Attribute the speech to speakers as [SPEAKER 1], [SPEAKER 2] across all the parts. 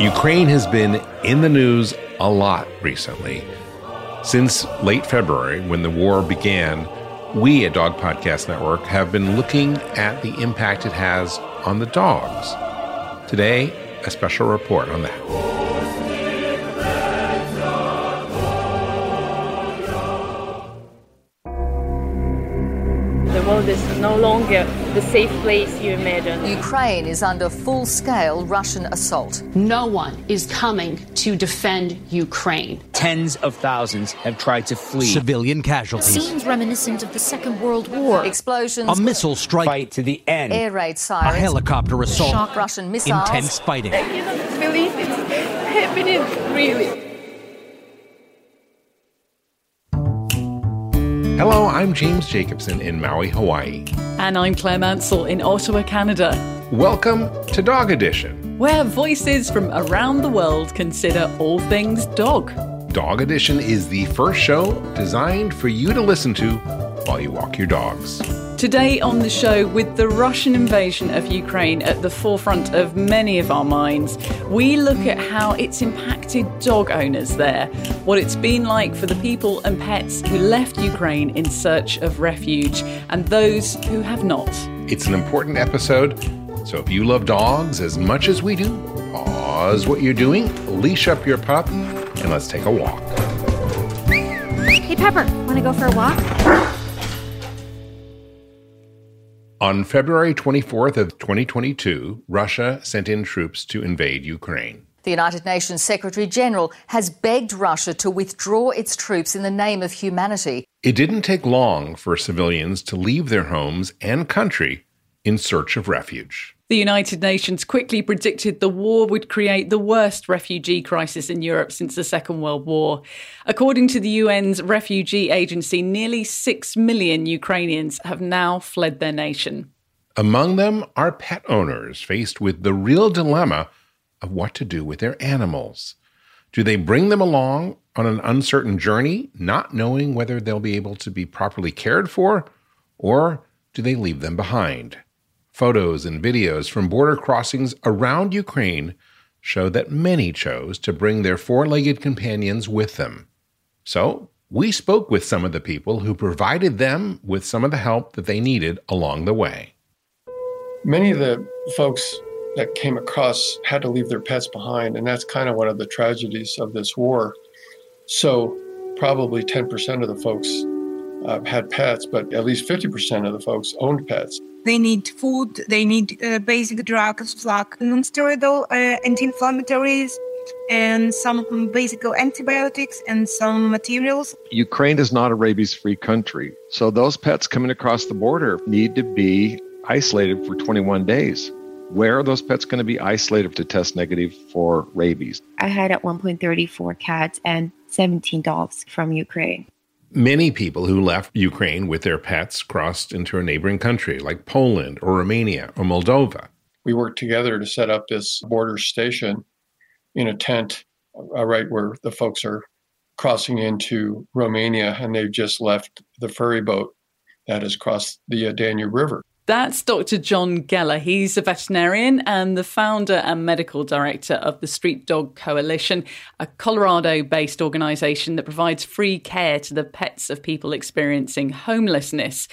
[SPEAKER 1] Ukraine has been in the news a lot recently. Since late February, when the war began, we at Dog Podcast Network have been looking at the impact it has on the dogs. Today, a special report on that.
[SPEAKER 2] No longer the safe place you imagined.
[SPEAKER 3] Ukraine is under full scale Russian assault.
[SPEAKER 4] No one is coming to defend Ukraine.
[SPEAKER 5] Tens of thousands have tried to flee.
[SPEAKER 6] Civilian casualties.
[SPEAKER 7] Seems reminiscent of the Second World War.
[SPEAKER 3] Explosions.
[SPEAKER 6] A missile strike.
[SPEAKER 5] Fight to the end.
[SPEAKER 3] Air raid sirens.
[SPEAKER 6] A helicopter assault.
[SPEAKER 3] Shock Russian missiles.
[SPEAKER 6] Intense fighting.
[SPEAKER 2] I cannot believe it's happening, really.
[SPEAKER 1] Hello, I'm James Jacobson in Maui, Hawaii.
[SPEAKER 8] And I'm Claire Mansell in Ottawa, Canada.
[SPEAKER 1] Welcome to Dog Edition,
[SPEAKER 8] where voices from around the world consider all things dog.
[SPEAKER 1] Dog Edition is the first show designed for you to listen to while you walk your dogs.
[SPEAKER 8] Today on the show, with the Russian invasion of Ukraine at the forefront of many of our minds, we look at how it's impacted dog owners there, what it's been like for the people and pets who left Ukraine in search of refuge, and those who have not.
[SPEAKER 1] It's an important episode, so if you love dogs as much as we do, pause what you're doing, leash up your pup, and let's take a walk.
[SPEAKER 7] Hey, Pepper, want to go for a walk?
[SPEAKER 1] On February 24th of 2022, Russia sent in troops to invade Ukraine.
[SPEAKER 3] The United Nations Secretary General has begged Russia to withdraw its troops in the name of humanity.
[SPEAKER 1] It didn't take long for civilians to leave their homes and country in search of refuge.
[SPEAKER 8] The United Nations quickly predicted the war would create the worst refugee crisis in Europe since the Second World War. According to the UN's refugee agency, nearly 6 million Ukrainians have now fled their nation.
[SPEAKER 1] Among them are pet owners faced with the real dilemma of what to do with their animals. Do they bring them along on an uncertain journey, not knowing whether they'll be able to be properly cared for, or do they leave them behind? Photos and videos from border crossings around Ukraine show that many chose to bring their four legged companions with them. So, we spoke with some of the people who provided them with some of the help that they needed along the way.
[SPEAKER 9] Many of the folks that came across had to leave their pets behind, and that's kind of one of the tragedies of this war. So, probably 10% of the folks uh, had pets, but at least 50% of the folks owned pets.
[SPEAKER 10] They need food, they need uh, basic drugs like non-steroidal uh, anti-inflammatories, and some basic antibiotics and some materials.
[SPEAKER 11] Ukraine is not a rabies free country. So those pets coming across the border need to be isolated for 21 days. Where are those pets going to be isolated to test negative for rabies?
[SPEAKER 12] I had at one point 34 cats and 17 dogs from Ukraine.
[SPEAKER 1] Many people who left Ukraine with their pets crossed into a neighboring country like Poland or Romania or Moldova.
[SPEAKER 9] We worked together to set up this border station in a tent uh, right where the folks are crossing into Romania and they've just left the ferry boat that has crossed the uh, Danube River.
[SPEAKER 8] That's Dr. Jon Geller. He's a veterinarian and the founder and medical director of the Street Dog Coalition, a Colorado based organization that provides free care to the pets of people experiencing homelessness.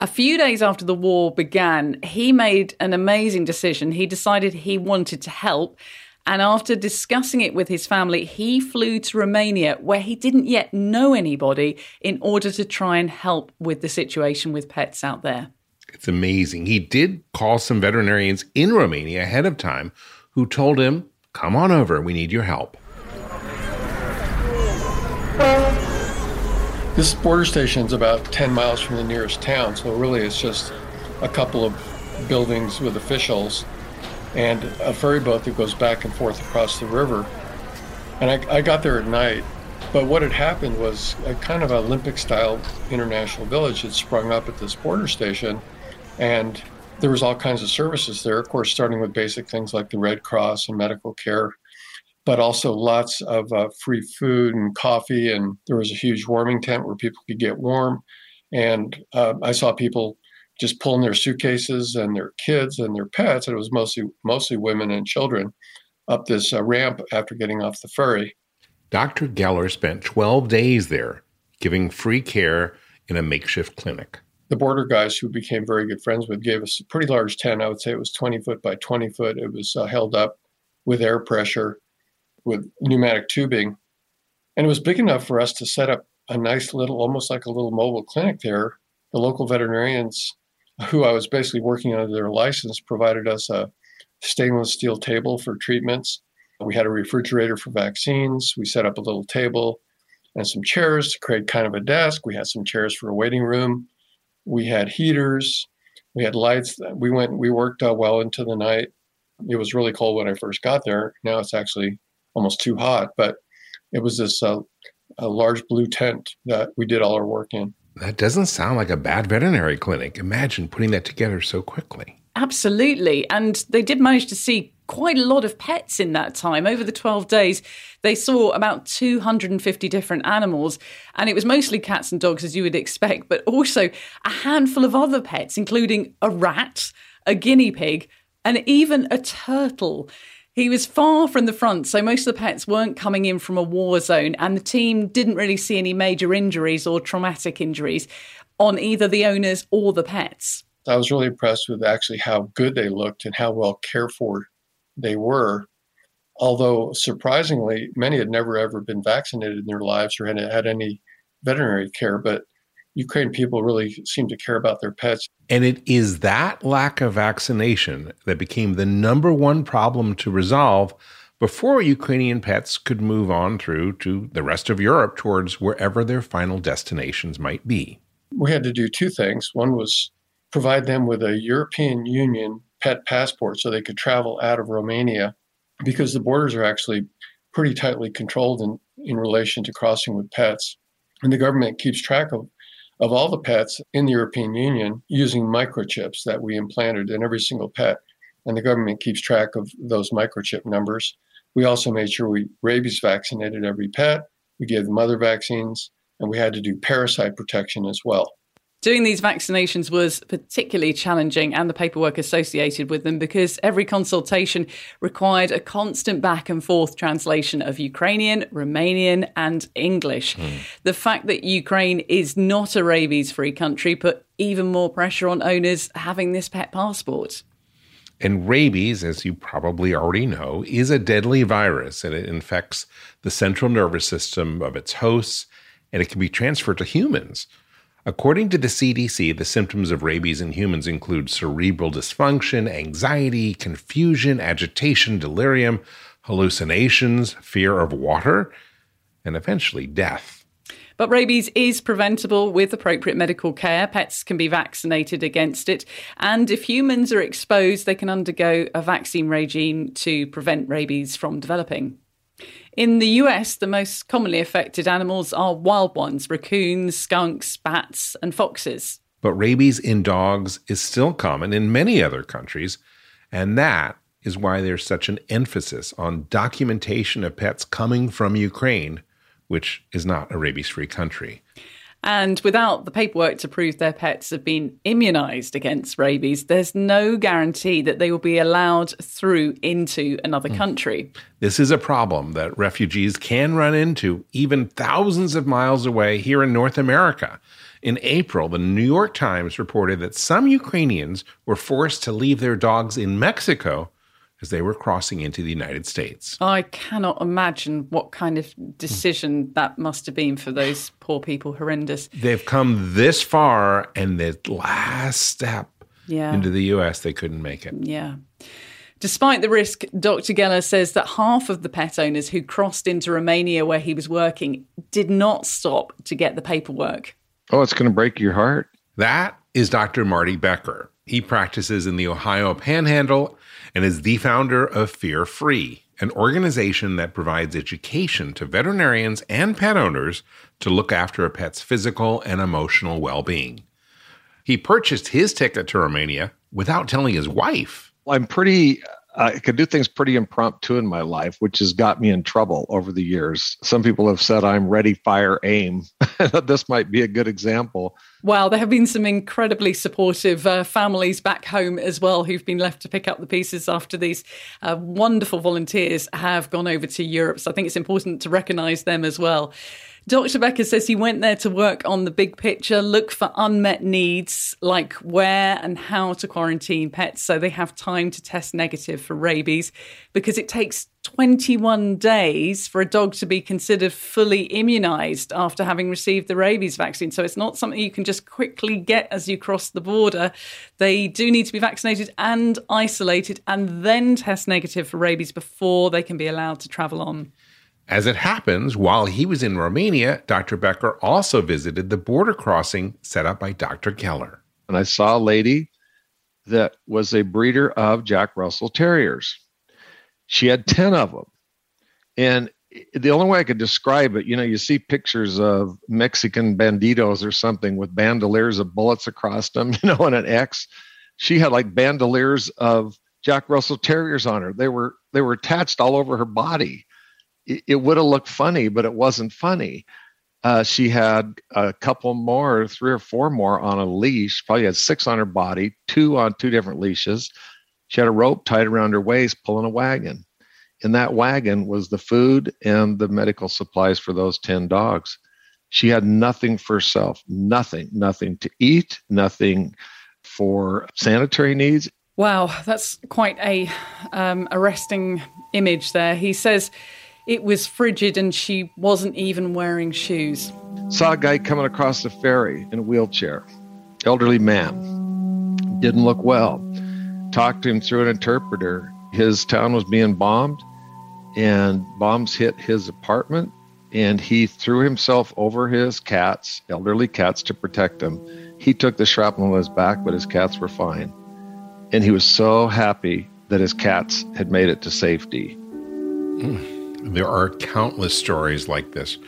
[SPEAKER 8] A few days after the war began, he made an amazing decision. He decided he wanted to help. And after discussing it with his family, he flew to Romania, where he didn't yet know anybody, in order to try and help with the situation with pets out there.
[SPEAKER 1] It's amazing. He did call some veterinarians in Romania ahead of time who told him, Come on over, we need your help.
[SPEAKER 9] This border station is about 10 miles from the nearest town, so really it's just a couple of buildings with officials and a ferry boat that goes back and forth across the river. And I, I got there at night, but what had happened was a kind of Olympic style international village had sprung up at this border station and there was all kinds of services there, of course, starting with basic things like the Red Cross and medical care, but also lots of uh, free food and coffee. And there was a huge warming tent where people could get warm. And uh, I saw people just pulling their suitcases and their kids and their pets. And it was mostly mostly women and children up this uh, ramp after getting off the ferry.
[SPEAKER 1] Dr. Geller spent 12 days there giving free care in a makeshift clinic.
[SPEAKER 9] The border guys who became very good friends with gave us a pretty large tent. I would say it was 20 foot by 20 foot. It was uh, held up with air pressure, with pneumatic tubing. And it was big enough for us to set up a nice little, almost like a little mobile clinic there. The local veterinarians, who I was basically working under their license, provided us a stainless steel table for treatments. We had a refrigerator for vaccines. We set up a little table and some chairs to create kind of a desk. We had some chairs for a waiting room. We had heaters. We had lights. We went. We worked uh, well into the night. It was really cold when I first got there. Now it's actually almost too hot, but it was this uh, a large blue tent that we did all our work in.
[SPEAKER 1] That doesn't sound like a bad veterinary clinic. Imagine putting that together so quickly.
[SPEAKER 8] Absolutely. And they did manage to see quite a lot of pets in that time. Over the 12 days, they saw about 250 different animals. And it was mostly cats and dogs, as you would expect, but also a handful of other pets, including a rat, a guinea pig, and even a turtle. He was far from the front, so most of the pets weren't coming in from a war zone, and the team didn't really see any major injuries or traumatic injuries on either the owners or the pets.
[SPEAKER 9] I was really impressed with actually how good they looked and how well cared for they were. Although surprisingly, many had never ever been vaccinated in their lives or had had any veterinary care, but Ukraine people really seem to care about their pets.
[SPEAKER 1] And it is that lack of vaccination that became the number one problem to resolve before Ukrainian pets could move on through to the rest of Europe towards wherever their final destinations might be.
[SPEAKER 9] We had to do two things. One was provide them with a European Union pet passport so they could travel out of Romania because the borders are actually pretty tightly controlled in, in relation to crossing with pets. And the government keeps track of, of all the pets in the European Union using microchips that we implanted in every single pet. And the government keeps track of those microchip numbers. We also made sure we rabies vaccinated every pet. We gave them other vaccines, and we had to do parasite protection as well.
[SPEAKER 8] Doing these vaccinations was particularly challenging and the paperwork associated with them because every consultation required a constant back and forth translation of Ukrainian, Romanian, and English. Mm. The fact that Ukraine is not a rabies free country put even more pressure on owners having this pet passport.
[SPEAKER 1] And rabies, as you probably already know, is a deadly virus and it infects the central nervous system of its hosts and it can be transferred to humans. According to the CDC, the symptoms of rabies in humans include cerebral dysfunction, anxiety, confusion, agitation, delirium, hallucinations, fear of water, and eventually death.
[SPEAKER 8] But rabies is preventable with appropriate medical care. Pets can be vaccinated against it. And if humans are exposed, they can undergo a vaccine regime to prevent rabies from developing. In the US, the most commonly affected animals are wild ones raccoons, skunks, bats, and foxes.
[SPEAKER 1] But rabies in dogs is still common in many other countries, and that is why there's such an emphasis on documentation of pets coming from Ukraine, which is not a rabies free country.
[SPEAKER 8] And without the paperwork to prove their pets have been immunized against rabies, there's no guarantee that they will be allowed through into another mm. country.
[SPEAKER 1] This is a problem that refugees can run into even thousands of miles away here in North America. In April, the New York Times reported that some Ukrainians were forced to leave their dogs in Mexico as they were crossing into the United States.
[SPEAKER 8] I cannot imagine what kind of decision that must have been for those poor people. Horrendous.
[SPEAKER 1] They've come this far, and the last step yeah. into the U.S., they couldn't make it.
[SPEAKER 8] Yeah. Despite the risk, Dr. Geller says that half of the pet owners who crossed into Romania where he was working did not stop to get the paperwork.
[SPEAKER 11] Oh, it's going to break your heart.
[SPEAKER 1] That is Dr. Marty Becker. He practices in the Idaho Panhandle and is the founder of Fear Free, an organization that provides education to veterinarians and pet owners to look after a pet's physical and emotional well being. He purchased his ticket to Romania without telling his wife.
[SPEAKER 11] I'm pretty I could do things pretty impromptu in my life, which has got me in trouble over the years. Some people have said I'm ready, fire, aim. this might be a good example.
[SPEAKER 8] Wow, there have been some incredibly supportive uh, families back home as well who've been left to pick up the pieces after these uh, wonderful volunteers have gone over to Europe. So I think it's important to recognise them as well. Dr. Becker says he went there to work on the big picture, look for unmet needs like where and how to quarantine pets so they have time to test negative for rabies because it takes 21 days for a dog to be considered fully immunized after having received the rabies vaccine. So it's not something you can just quickly get as you cross the border. They do need to be vaccinated and isolated and then test negative for rabies before they can be allowed to travel on.
[SPEAKER 1] As it happens, while he was in Romania, Dr. Becker also visited the border crossing set up by Dr. Geller.
[SPEAKER 11] And I saw a lady that was a breeder of Jack Russell Terriers. She had 10 of them. And the only way I could describe it, you know, you see pictures of Mexican banditos or something with bandoliers of bullets across them, you know, and an X. She had like bandoliers of Jack Russell Terriers on her. They were they were attached all over her body it, would have looked funny, but it wasn't funny. Uh, she had a couple more, three or four more on a leash. Probably had six on her body, two on two different leashes. She had a rope tied around her waist, pulling a wagon. In that wagon was the food and the medical supplies for those 10 dogs. She had nothing for herself, nothing, nothing to eat, nothing for sanitary needs.
[SPEAKER 8] Wow, that's quite a um, arresting image there. He says it was frigid and she wasn't even wearing shoes.
[SPEAKER 11] Saw a guy coming across the ferry in a wheelchair, elderly man. Didn't look well. Talked to him through an interpreter. His town was being bombed, and bombs hit his apartment, and he threw himself over his cats, elderly cats, to protect them. He took the shrapnel on his back, but his cats were fine. And he was so happy that his cats had made it to safety.
[SPEAKER 1] Mm. There are countless stories like this.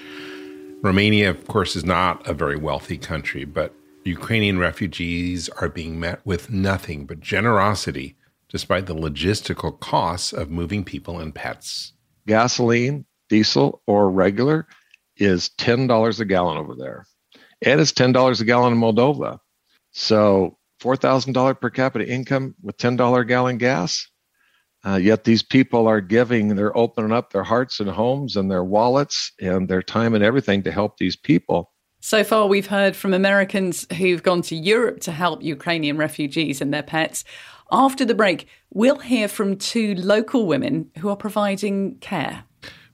[SPEAKER 1] Romania, of course, is not a very wealthy country, but Ukrainian refugees are being met with nothing but generosity despite the logistical costs of moving people and pets.
[SPEAKER 11] Gasoline, diesel, or regular is $10 a gallon over there. And it's $10 a gallon in Moldova. So $4,000 per capita income with $10 a gallon gas, uh, yet these people are giving, they're opening up their hearts and homes and their wallets and their time and everything to help these people.
[SPEAKER 8] So far, we've heard from Americans who've gone to Europe to help Ukrainian refugees and their pets. After the break, we'll hear from two local women who are providing care.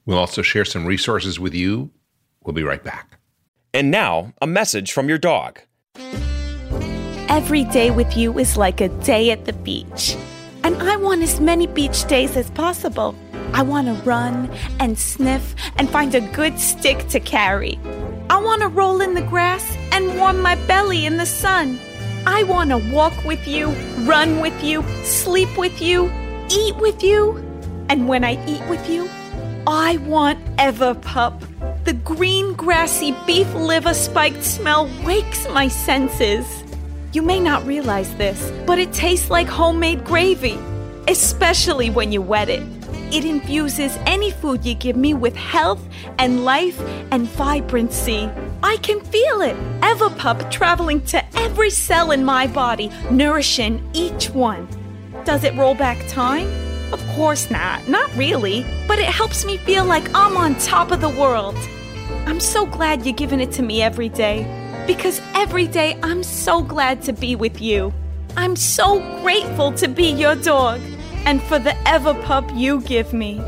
[SPEAKER 1] We'll also share some resources with you. We'll be right back.
[SPEAKER 13] And now, a message from your dog.
[SPEAKER 14] Every day with you is like a day at the beach and I want as many beach days as possible. I want to run and sniff and find a good stick to carry. I want to roll in the grass and warm my belly in the sun. I want to walk with you, run with you, sleep with you, eat with you. And when I eat with you, I want Everpup. The green, grassy beef liver spiked smell wakes my senses. You may not realize this, but it tastes like homemade gravy, especially when you wet it. It infuses any food you give me with health and life and vibrancy. I can feel it. Everpup traveling to every cell in my body, nourishing each one. Does it roll back time? Of course not, not really, but it helps me feel like I'm on top of the world. I'm so glad you're giving it to me every day because every day I'm so glad to be with you. I'm so grateful to be your dog and for the Everpup you give me.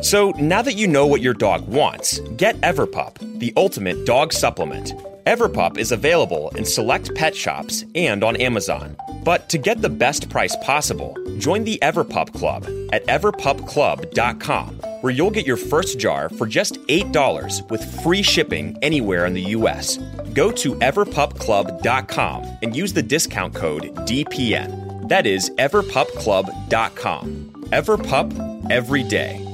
[SPEAKER 13] So now that you know what your dog wants, get Everpup, the ultimate dog supplement. Everpup is available in select pet shops and on Amazon. But to get the best price possible, join the Everpup Club at everpupclub.com, where you'll get your first jar for just $8 with free shipping anywhere in the US. Go to everpupclub.com and use the discount code DPN. That is everpupclub.com. Everpup every day.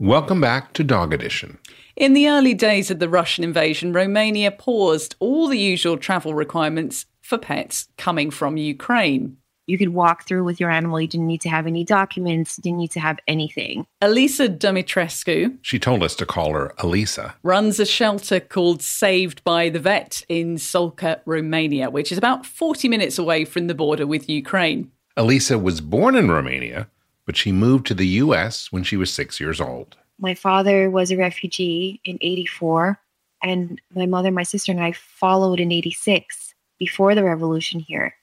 [SPEAKER 1] Welcome back to Dog Edition.
[SPEAKER 8] In the early days of the Russian invasion, Romania paused all the usual travel requirements for pets coming from Ukraine.
[SPEAKER 12] You could walk through with your animal. You didn't need to have any documents, didn't need to have anything.
[SPEAKER 8] Elisa Dumitrescu
[SPEAKER 1] She told us to call her Elisa.
[SPEAKER 8] runs a shelter called Saved by the Vet in Solca, Romania, which is about 40 minutes away from the border with Ukraine.
[SPEAKER 1] Elisa was born in Romania, but she moved to the U.S. when she was six years old.
[SPEAKER 12] My father was a refugee in 84, and my mother, my sister, and I followed in 86 before the revolution here.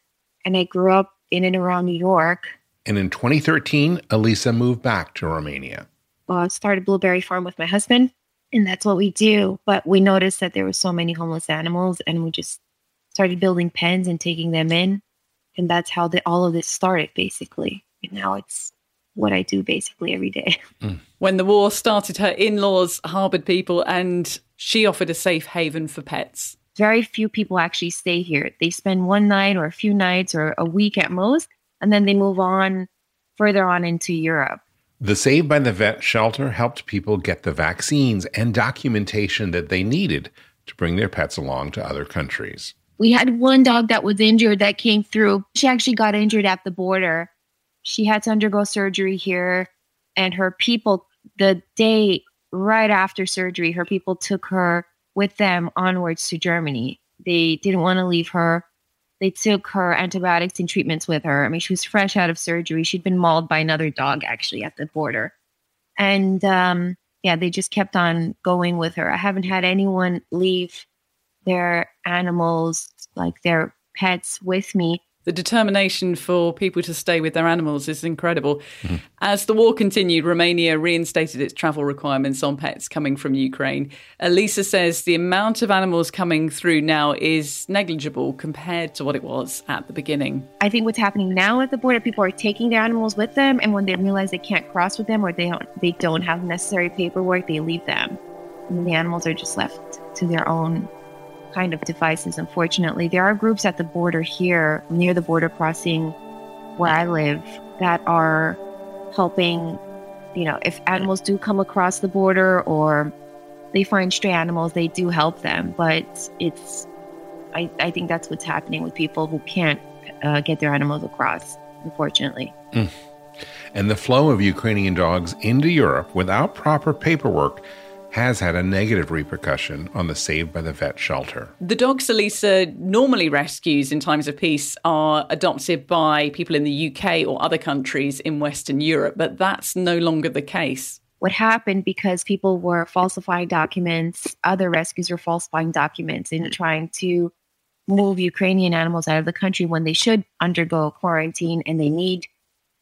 [SPEAKER 12] And I grew up in and around New York.
[SPEAKER 1] And in 2013, Elisa moved back to Romania.
[SPEAKER 12] I started Blueberry Farm with my husband, and that's what we do. But we noticed that there were so many homeless animals, and we just started building pens and taking them in. And that's how the, all of this started, basically. And now it's what I do basically every day. Mm.
[SPEAKER 8] When the war started, her in laws harboured people and she offered a safe haven for pets.
[SPEAKER 12] Very few people actually stay here. They spend one night or a few nights or a week at most, and then they move on further on into Europe.
[SPEAKER 1] The Saved by the Vet shelter helped people get the vaccines and documentation that they needed to bring their pets along to other countries.
[SPEAKER 12] We had one dog that was injured that came through. She actually got injured at the border. She had to undergo surgery here, and her people, the day right after surgery, her people took her with them onwards to Germany. They didn't want to leave her. They took her antibiotics and treatments with her. I mean, she was fresh out of surgery. She'd been mauled by another dog actually at the border. And um, yeah, they just kept on going with her. I haven't had anyone leave their animals, like their pets, with me.
[SPEAKER 8] The determination for people to stay with their animals is incredible. Mm-hmm. As the war continued, Romania reinstated its travel requirements on pets coming from Ukraine. Elisa says the amount of animals coming through now is negligible compared to what it was at the beginning.
[SPEAKER 12] I think what's happening now at the border, people are taking their animals with them, and when they realize they can't cross with them or they don't, they don't have necessary paperwork, they leave them, and the animals are just left to their own kind of devices. Unfortunately, there are groups at the border here, near the border crossing where I live, that are helping. You know, if animals do come across the border or they find stray animals, they do help them. But it's, I, I think that's what's happening with people who can't uh, get their animals across, unfortunately.
[SPEAKER 1] Mm. And the flow of Ukrainian dogs into Europe without proper paperwork has had a negative repercussion on the Saved by the Vet shelter.
[SPEAKER 8] The dogs Elisa normally rescues in times of peace are adopted by people in the UK or other countries in Western Europe, but that's no longer the case.
[SPEAKER 12] What happened because people were falsifying documents, other rescues were falsifying documents and trying to move Ukrainian animals out of the country when they should undergo quarantine and they need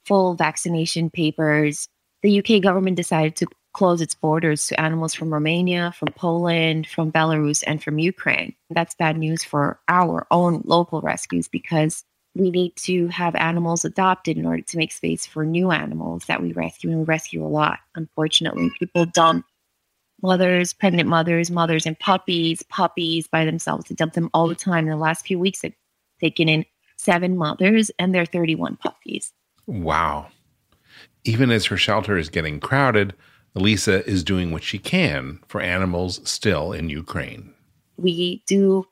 [SPEAKER 12] full vaccination papers. The UK government decided to close its borders to animals from Romania, from Poland, from Belarus, and from Ukraine. That's bad news for our own local rescues because we need to have animals adopted in order to make space for new animals that we rescue, and we rescue a lot. Unfortunately, people dump mothers, pregnant mothers, mothers and puppies, puppies by themselves. They dump them all the time. In the last few weeks, they've taken in seven mothers and their 31 puppies.
[SPEAKER 1] Wow. Even as her shelter is getting crowded, Elisa is doing what she can for animals still in Ukraine.
[SPEAKER 12] We do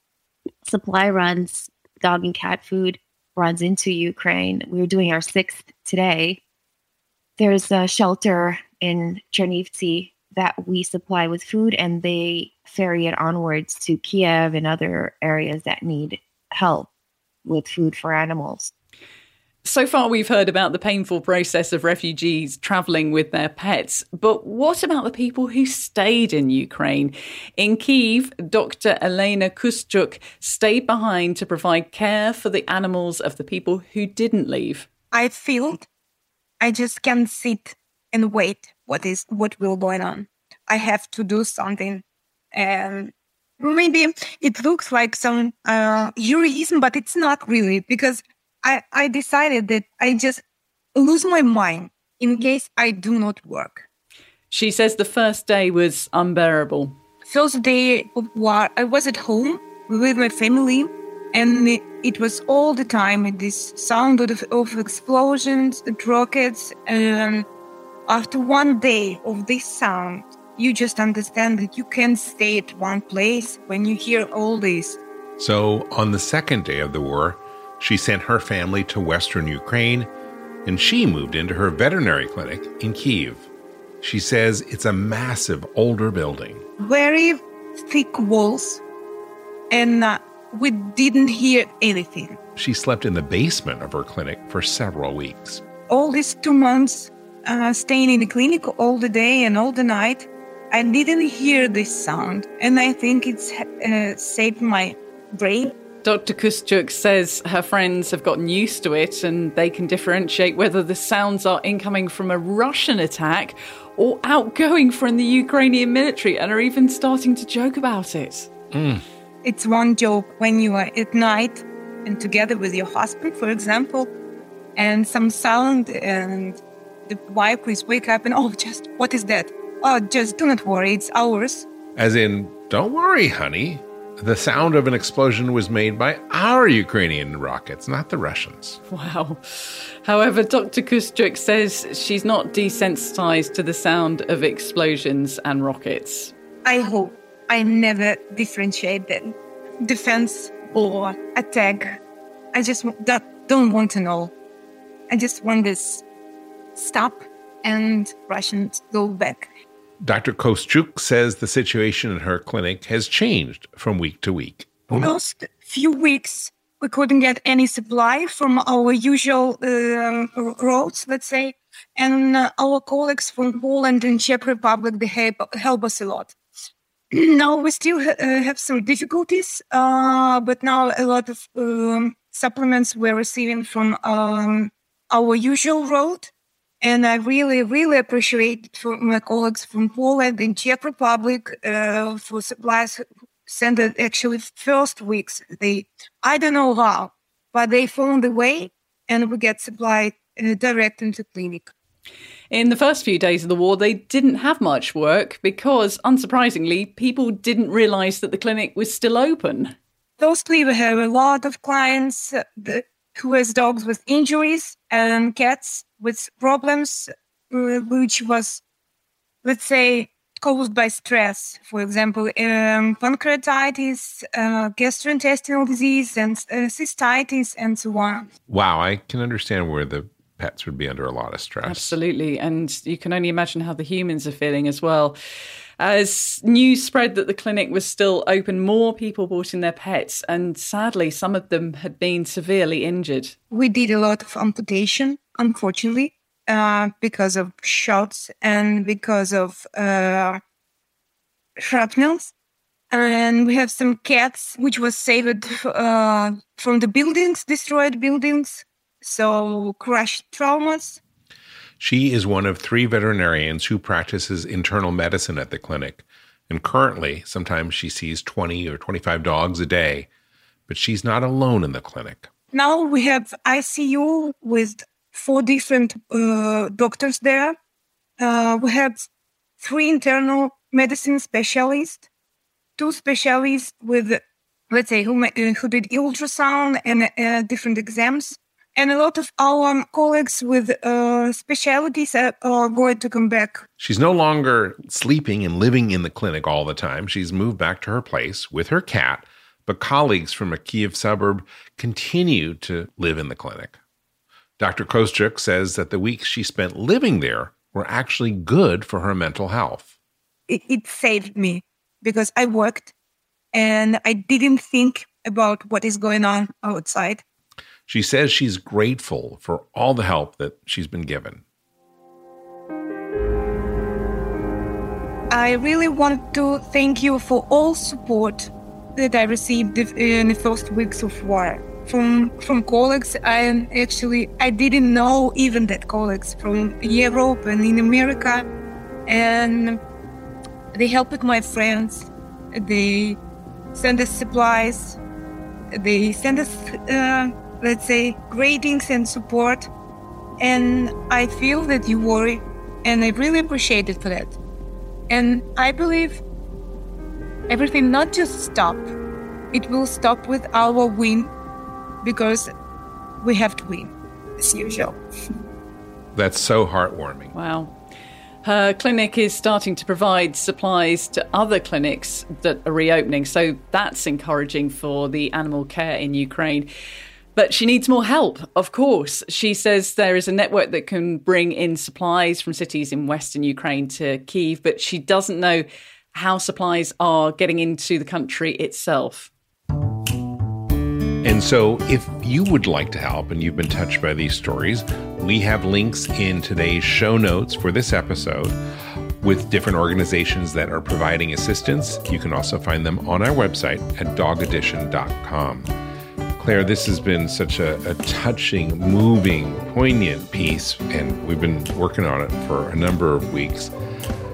[SPEAKER 12] supply runs, dog and cat food runs into Ukraine. We're doing our sixth today. There's a shelter in Chernivtsi that we supply with food, and they ferry it onwards to Kiev and other areas that need help with food for animals.
[SPEAKER 8] So far, we've heard about the painful process of refugees traveling with their pets. But what about the people who stayed in Ukraine? In Kiev, Dr. Elena Kuschuk stayed behind to provide care for the animals of the people who didn't leave.
[SPEAKER 10] I feel I just can't sit and wait what is what will going on. I have to do something. And maybe it looks like some uh, heroism, but it's not really because I, I decided that I just lose my mind in mm-hmm. case I do not work.
[SPEAKER 8] She says the first day was unbearable.
[SPEAKER 10] First day of war, I was at home with my family, and it was all the time this sound of, of explosions, the rockets. And after one day of this sound, you just understand that you can't stay at one place when you hear all this.
[SPEAKER 1] So, on the second day of the war, she sent her family to Western Ukraine and she moved into her veterinary clinic in Kiev. She says it's a massive older building.
[SPEAKER 10] Very thick walls, and uh, we didn't hear anything.
[SPEAKER 1] She slept in the basement of her clinic for several weeks.
[SPEAKER 10] All these two months, uh, staying in the clinic all the day and all the night, I didn't hear this sound, and I think it's uh, saved my brain.
[SPEAKER 8] Dr. Kuschuk says her friends have gotten used to it and they can differentiate whether the sounds are incoming from a Russian attack or outgoing from the Ukrainian military and are even starting to joke about it.
[SPEAKER 1] Mm.
[SPEAKER 10] It's one joke when you are at night and together with your husband, for example, and some sound and the wife is wake up and oh just what is that? Oh just do not worry, it's ours.
[SPEAKER 1] As in, don't worry, honey. The sound of an explosion was made by our Ukrainian rockets, not the Russians.
[SPEAKER 8] Wow. However, Dr. Kuschuk says she's not desensitized to the sound of explosions and rockets.
[SPEAKER 10] I hope I never differentiate them defense or attack. I just don't want to know. I just want this stop and Russians go back.
[SPEAKER 1] Dr. Koschuk says the situation in her clinic has changed from week to week.
[SPEAKER 10] Last few weeks, we couldn't get any supply from our usual uh, roads, let's say, and uh, our colleagues from Poland and Czech Republic they help, help us a lot. now we still ha- uh, have some difficulties, uh, but now a lot of um, supplements we're receiving from um, our usual road and I really, really appreciate from my colleagues from Poland and Czech Republic uh, for supplies sent it actually first weeks. They, I don't know how, but they found a way and we get supplied uh, direct into clinic.
[SPEAKER 8] In the first few days of the war, they didn't have much work because, unsurprisingly, people didn't realize that the clinic was still open.
[SPEAKER 10] Mostly, we have a lot of clients uh, who has dogs with injuries and cats with problems, uh, which was, let's say, caused by stress. For example, um, pancreatitis, uh, gastrointestinal disease, and uh, cystitis, and so on.
[SPEAKER 1] Wow, I can understand where the pets would be under a lot of stress.
[SPEAKER 8] Absolutely. And you can only imagine how the humans are feeling as well. As news spread that the clinic was still open, more people brought in their pets, and sadly, some of them had been severely injured.
[SPEAKER 10] We did a lot of amputation, unfortunately, uh, because of shots and because of uh, shrapnels. And we have some cats which was saved uh, from the buildings, destroyed buildings, so crushed traumas.
[SPEAKER 1] She is one of three veterinarians who practices internal medicine at the clinic. And currently, sometimes she sees 20 or 25 dogs a day, but she's not alone in the clinic.
[SPEAKER 10] Now we have ICU with four different uh, doctors there. Uh, we have three internal medicine specialists, two specialists with, let's say, who, who did ultrasound and uh, different exams and a lot of our colleagues with uh, specialties are, are going to come back.
[SPEAKER 1] She's no longer sleeping and living in the clinic all the time. She's moved back to her place with her cat, but colleagues from a Kiev suburb continue to live in the clinic. Dr. Koschuk says that the weeks she spent living there were actually good for her mental health.
[SPEAKER 10] It, it saved me because I worked and I didn't think about what is going on outside.
[SPEAKER 1] She says she's grateful for all the help that she's been given.
[SPEAKER 10] I really want to thank you for all support that I received in the first weeks of war from from colleagues. I actually I didn't know even that colleagues from Europe and in America, and they helped my friends. They sent us supplies. They sent us uh, let's say, greetings and support. And I feel that you worry, and I really appreciate it for that. And I believe everything not just stop, it will stop with our win because we have to win as usual.
[SPEAKER 1] That's so heartwarming.
[SPEAKER 8] Wow. Her clinic is starting to provide supplies to other clinics that are reopening, so that's encouraging for the animal care in Ukraine. But she needs more help, of course. She says there is a network that can bring in supplies from cities in western Ukraine to Kiev, but she doesn't know how supplies are getting into the country itself.
[SPEAKER 1] And so, if you would like to help and you've been touched by these stories, we have links in today's show notes for this episode with different organizations that are providing assistance. You can also find them on our website at dogedition.com. Claire, this has been such a, a, touching, moving, poignant piece, and we've been working on it for a number of weeks.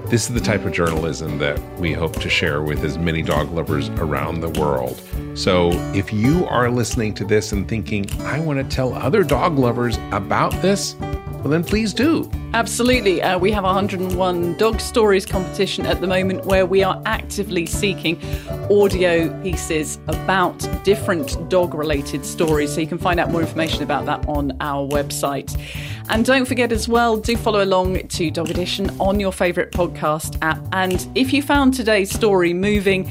[SPEAKER 1] This is the type of journalism that we hope to share with as many dog lovers around the world. So if you are listening to this and thinking, I want to tell other dog lovers about this, well, then please do.
[SPEAKER 8] Absolutely. Uh, we have a 101 Dog Stories competition at the moment where we are actively seeking audio pieces about different dog related stories. So you can find out more information about that on our website. And don't forget as well, do follow along to Dog Edition on your favourite podcast app. And if you found today's story moving,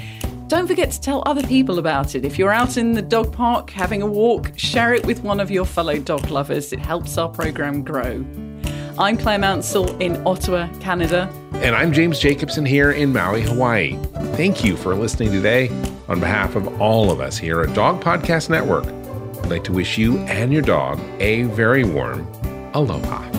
[SPEAKER 8] don't forget to tell other people about it. If you're out in the dog park having a walk, share it with one of your fellow dog lovers. It helps our programme grow. I'm Claire Mansell in Ottawa, Canada.
[SPEAKER 1] And I'm James Jacobson here in Maui, Hawaii. Thank you for listening today. On behalf of all of us here at Dog Podcast Network, I'd like to wish you and your dog a very warm aloha.